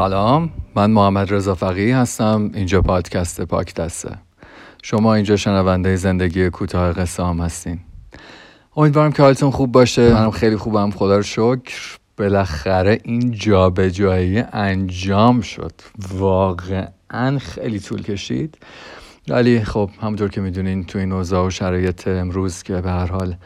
سلام من محمد رضا فقیه هستم اینجا پادکست پاک دسته شما اینجا شنونده زندگی کوتاه قصه هم هستین. امیدوارم که حالتون خوب باشه. منم خیلی خوبم. خدا رو شکر. بالاخره این جابجایی انجام شد. واقعا خیلی طول کشید. ولی خب همونطور که می‌دونین تو این اوضاع و شرایط امروز که به هر حال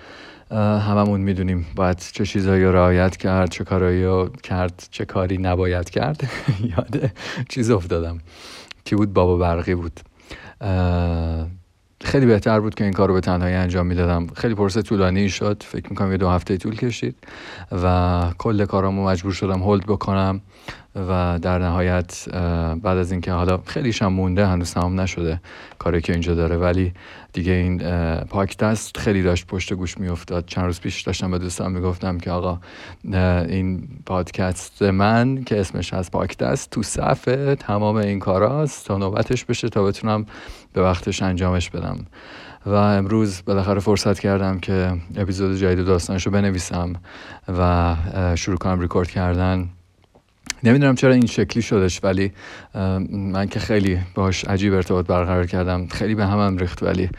هممون می‌دونیم باید چه چیزایی رو رعایت کرد چه کارایی رو کرد چه کاری نباید کرد. یاد چیز افتادم. کی بود؟ بابا برقی بود. خیلی بهتر بود که این کار رو به تنهایی انجام می‌دادم. خیلی پرسه طولانی شد. فکر می‌کنم یه دو هفته طول کشید. و کل کارامو مجبور شدم هولد بکنم. و در نهایت بعد از اینکه حالا خیلیش هم مونده هنوز تمام نشده کاری که اینجا داره ولی دیگه این پاک دست خیلی داشت پشت گوش میافتاد. چند روز پیش داشتم به دوستم می‌گفتم که آقا این پادکست من که اسمش از پاک دست تو صفه تمام این کاراست تا نوبتش بشه تا بتونم به وقتش انجامش بدم. و امروز بالاخره فرصت کردم که اپیزود جدید داستانش بنویسم و شروع کنم ریکورد کردن. نمی‌دونم چرا این شکلی شدش ولی من که خیلی باش عجیب ارتباط برقرار کردم خیلی به همم ریخت ولی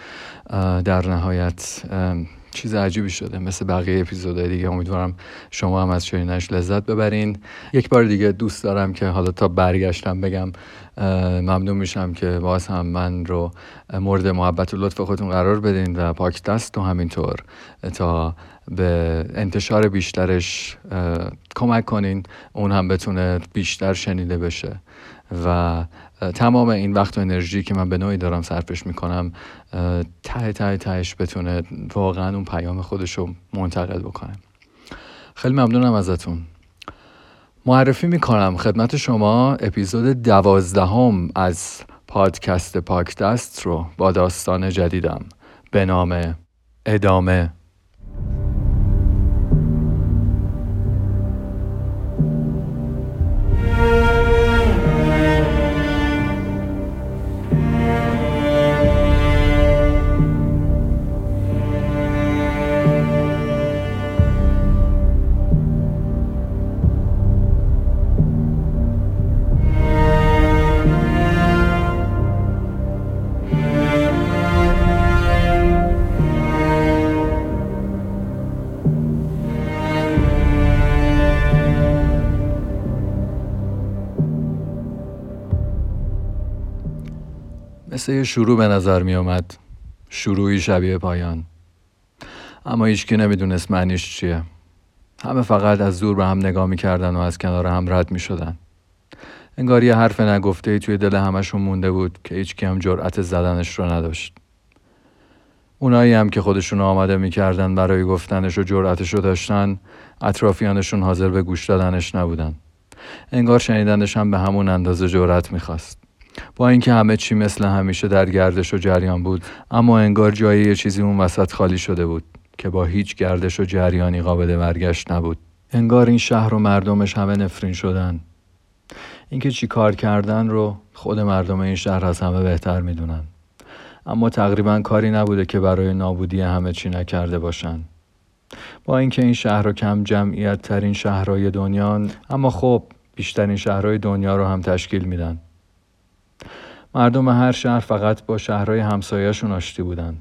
در نهایت چیز عجیبی شده. مثل بقیه اپیزودهای دیگه. امیدوارم شما هم از شنیدنش لذت ببرین. یک بار دیگه دوست دارم که حالا تا برگشتم بگم ممنون میشم که باز هم من رو مورد محبت و لطف خودتون قرار بدین و پاک دست و همینطور تا به انتشار بیشترش کمک کنین. اون هم بتونه بیشتر شنیده بشه. و تمام این وقت و انرژی که من به نوعی دارم صرفش می‌کنم ته ته تهش بتونه واقعا اون پیام خودش رو منتقل بکنه. خیلی ممنونم ازتون. معرفی می‌کنم خدمت شما اپیزود دوازدهم از پادکست پاکدست رو با داستان جدیدم. به نام ادامه. مثل یه شروع به نظر می آمد. شروعی شبیه پایان. اما هیچکی نمی‌دونست معنیش چیه. همه فقط از دور به هم نگاه می‌کردن و از کنار هم رد می شدن. انگار یه حرف نگفته توی دل همشون مونده بود که هیچکی هم جرأت زدنش رو نداشت. اونایی هم که خودشون آماده می‌کردن برای گفتنش و جرأتش رو داشتن اطرافیانشون حاضر به گوش دادنش نبودن. انگار شنیدنش هم به همون اندازه جرأت می‌خواست با اینکه همه چی مثل همیشه در گردش و جریان بود اما انگار جایی یه چیزی اون وسط خالی شده بود که با هیچ گردش و جریانی قابل برگشت نبود. انگار این شهر و مردمش همه نفرین شدن. اینکه چی کار کردن رو خود مردم این شهر از همه بهتر می‌دونن. اما تقریبا کاری نبوده که برای نابودی همه چی نکرده باشن. با اینکه این شهر رو کم جمعیت ترین شهرهای دنیا اما خب بیشترین شهرهای دنیا رو هم تشکیل میدن. مردم هر شهر فقط با شهرهای همسایهشون آشتی بودن.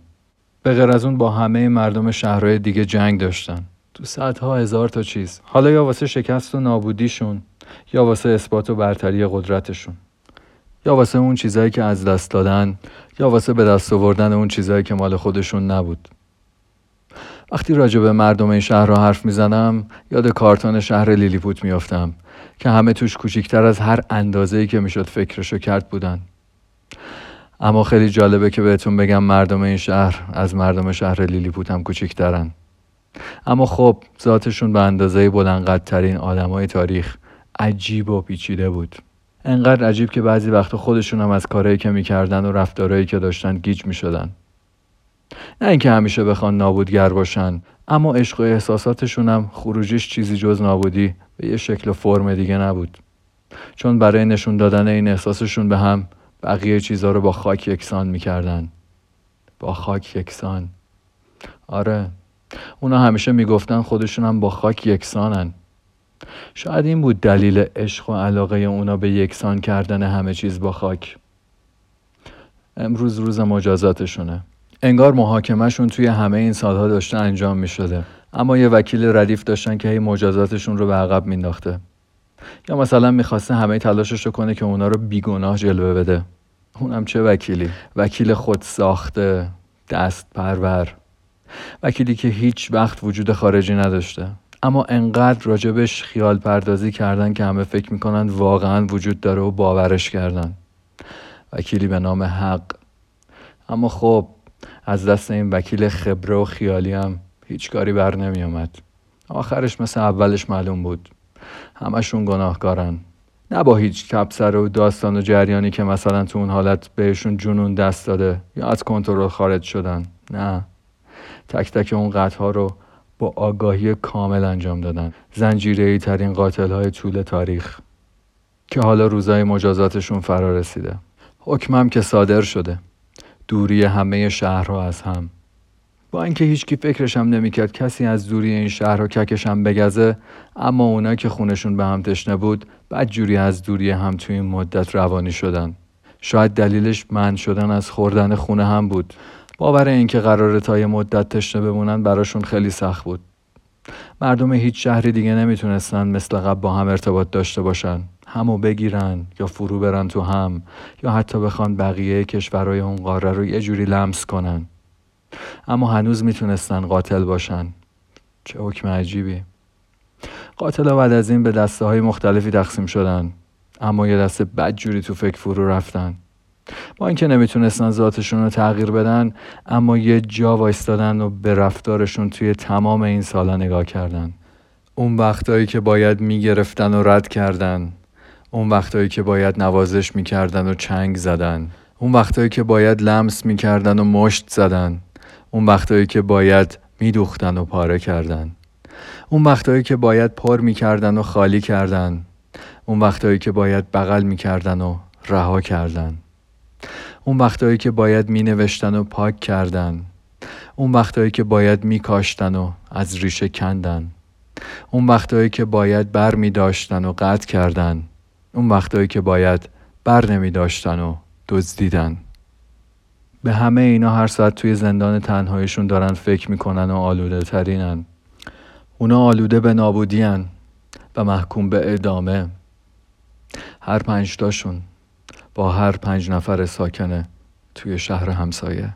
به غیر از اون با همه مردم شهرهای دیگه جنگ داشتن. تو صدها هزار تا چیز. حالا یا واسه شکست و نابودیشون یا واسه اثبات و برتری قدرتشون. یا واسه اون چیزایی که از دست دادن یا واسه به دست آوردن اون چیزایی که مال خودشون نبود. وقتی راجع به مردم این شهر رو حرف می‌زنم یاد کارتون شهر لیلیپوت میافتم که همه توش کوچیکتر از هر اندازه‌ای که می‌شد فکرشو کرد بودن. اما خیلی جالبه که بهتون بگم مردم این شهر از مردم شهر لیلیپوت هم کوچیکترن اما خب ذاتشون به اندازه بلندقدرترین آدمای تاریخ عجیب و پیچیده بود. انقدر عجیب که بعضی وقت خودشون هم از کارهایی که می‌کردن و رفتارهایی که داشتن گیج می‌شدن. نه اینکه همیشه بخوان نابودگر باشن اما عشق و احساساتشون هم خروجیش چیزی جز نابودی به یه شکل و فرم دیگه نبود. چون برای نشون دادن این احساسشون به هم بقیه چیزها رو با خاک یکسان می‌کردن. با خاک یکسان. آره. اونا همیشه می‌گفتن خودشون هم با خاک یکسانن. شاید این بود دلیل عشق و علاقه اونا به یکسان کردن همه چیز با خاک. امروز روز مجازاتشونه. انگار محاکمهشون توی همه این سالها داشته انجام می شده اما یه وکیل ردیف داشتن که هی مجازاتشون رو به عقب مینداخته یا مثلا می‌خواسته همه تلاشش رو کنه که اونا رو بیگناه جلوه بده. اونم چه وکیلی؟ وکیل خود ساخته دست پرور وکیلی که هیچ وقت وجود خارجی نداشته. اما انقدر راجبش خیال پردازی کردن که همه فکر می‌کنن واقعا وجود داره و باورش کردن. وکیلی به نام حق. اما خب از دست این وکیل خبره و خیالی هم هیچ کاری بر نمی آمد. آخرش مثل اولش معلوم بود. همشون گناهکارن. نه با هیچ کپسر و داستان و جریانی که مثلا تو اون حالت بهشون جنون دست داده یا از کنترل خارج شدن. نه. تک تک اون قطعه رو با آگاهی کامل انجام دادن. زنجیره ای ترین قاتل های طول تاریخ که حالا روزای مجازاتشون فرا رسیده حکمم که صادر شده. دوری همه شهرها از هم. با اینکه هیچکی فکرش هم نمی‌کرد کسی از دوری این شهر و ککش هم بگزه اما اونا که خونشون به هم تشنه بود جوری از دوری هم توی این مدت روانی شدن. شاید دلیلش من شدن از خوردن خونه هم بود. باور اینکه قراره تا یه مدت تشنه بمونن براشون خیلی سخت بود. مردم هیچ شهری دیگه نمی‌تونستن مثل قبل با هم ارتباط داشته باشن. همو بگیرن یا فرو برن تو هم یا حتی بخوان بقیه کشورهای اون قاره رو یه جوری لمس کنن. اما هنوز می‌تونستن قاتل باشن. چه حکم عجیبی. قاتل بعد از این به دسته های مختلفی تقسیم شدن. اما یه دسته بدجوری تو فکر فرو رفتن. با اینکه نمی‌تونستن ذاتشون رو تغییر بدن اما یه جا وایستادن و به رفتارشون توی تمام این سالا نگاه کردن. اون وقتایی که باید می‌گرفتن و رد کردن. اون وقتایی که باید نوازش می‌کردن و چنگ زدن. اون وقتایی که باید لمس می‌کردن و مشت زدن. اون وقتایی که باید میدوختن و پاره کردن. اون وقتایی که باید پر می‌کردن و خالی کردن. اون وقتایی که باید بغل می‌کردن و رها کردن. اون وقتایی که باید می نوشتن و پاک کردن. اون وقتایی که باید می کاشتن و از ریشه کندن. اون وقتایی که باید بر می داشتن و قطع کردن. اون وقتایی که باید بر نمی داشتن و دزدیدن. به همه اینا هر ساعت توی زندان تنهایشون دارن فکر می‌کنن و آلوده ترینن. اونا آلوده به نابودیان و محکوم به ادامه. هر پنجتاشون با هر پنج نفر ساکنه توی شهر همسایه.